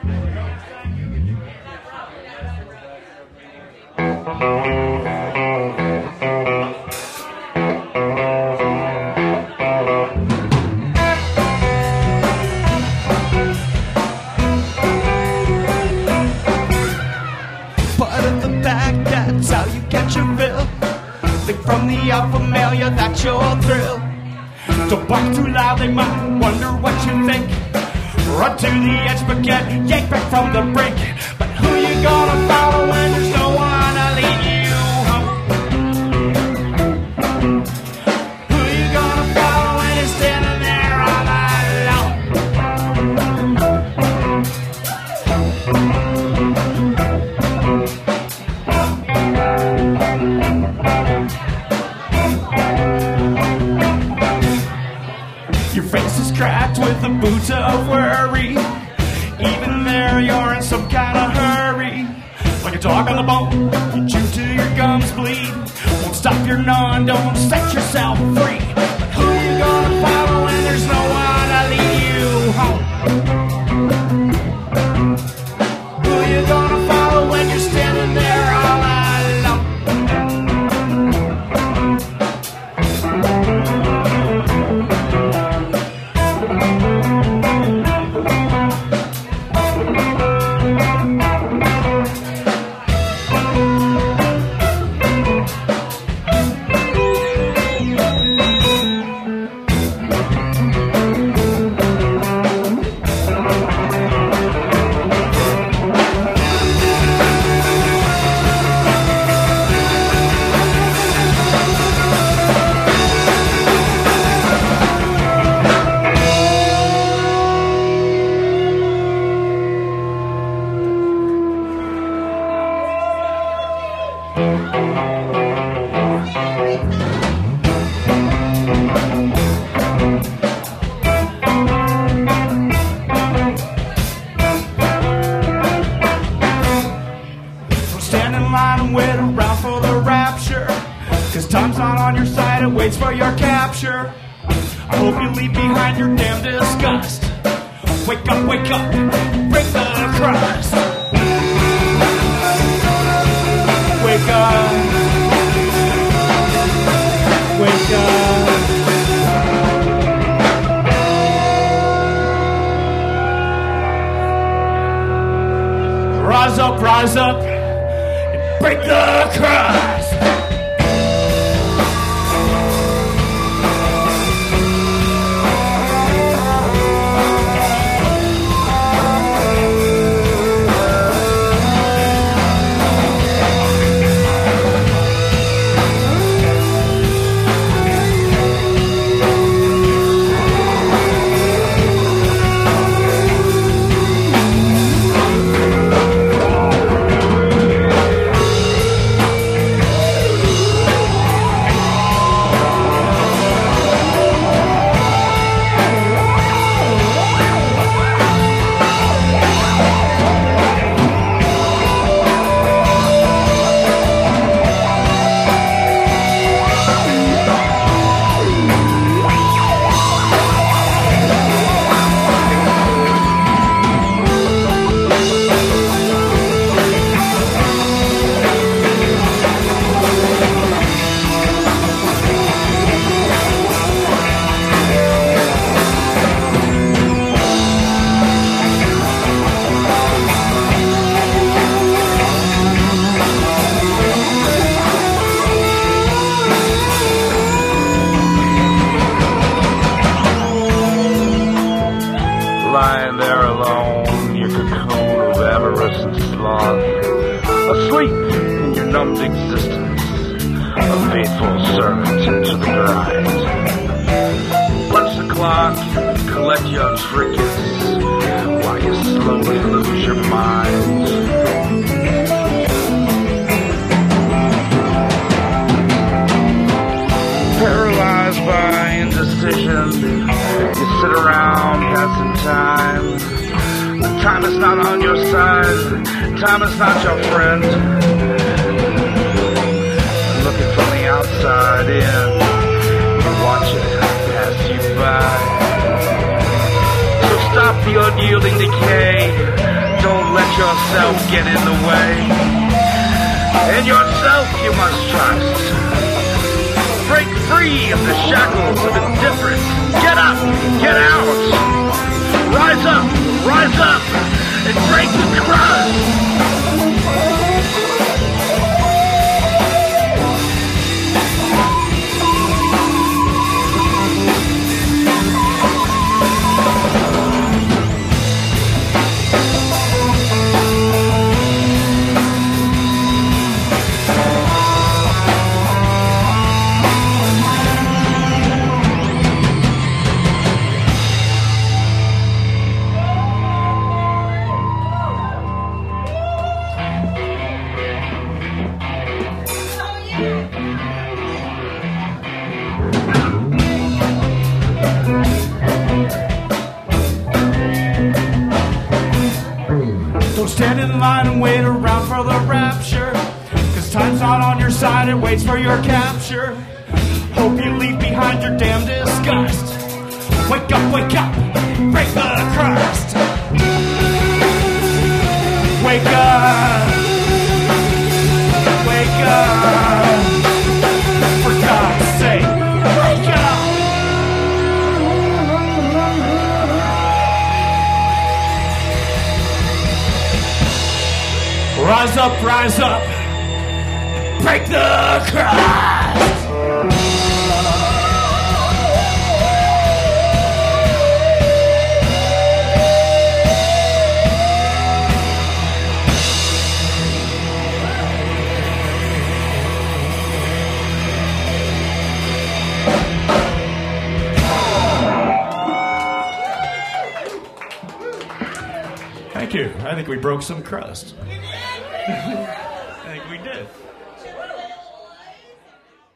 But in the back, that's how you get your fill. Think from the alpha male, yeah, that's your thrill. Don't bark too loud, they might wonder what you think. Run to the edge, but get yanked back from the brink. But who you gonna follow when there's no one to lead you? Who you gonna follow when you're standing there all alone? Your face is cracked with a boot of worry. Dog on the bone, you chew till your gums bleed. Won't stop your none, don't set yourself free. Time's not on your side, it waits for your capture. I hope you leave behind your damn disgust. Wake up, wake up, break the crust. Wake up, wake up. Rise up, rise up, lying there alone, your cocoon of avarice and sloth, asleep in your numbed existence, a faithful servant to the grind. Punch the clock, collect your trinkets, while you slowly lose your mind. Paralyzed by indecision, you sit around passing time. Time is not on your side. Time is not your friend. Looking from the outside in, you watch it pass you by. So stop the unyielding decay. don't let yourself get in the way. In yourself you must trust. Break free of the shackles of. Get out. Rise up, rise up, and break the crust. Don't stand in line and wait around for the rapture. Cause time's not on your side, it waits for your capture. Hope you leave behind your damn disgust. Wake up, wake up, break the crust. Rise up, rise up. Break the crust. Thank you. I think we broke some crust. I think we did.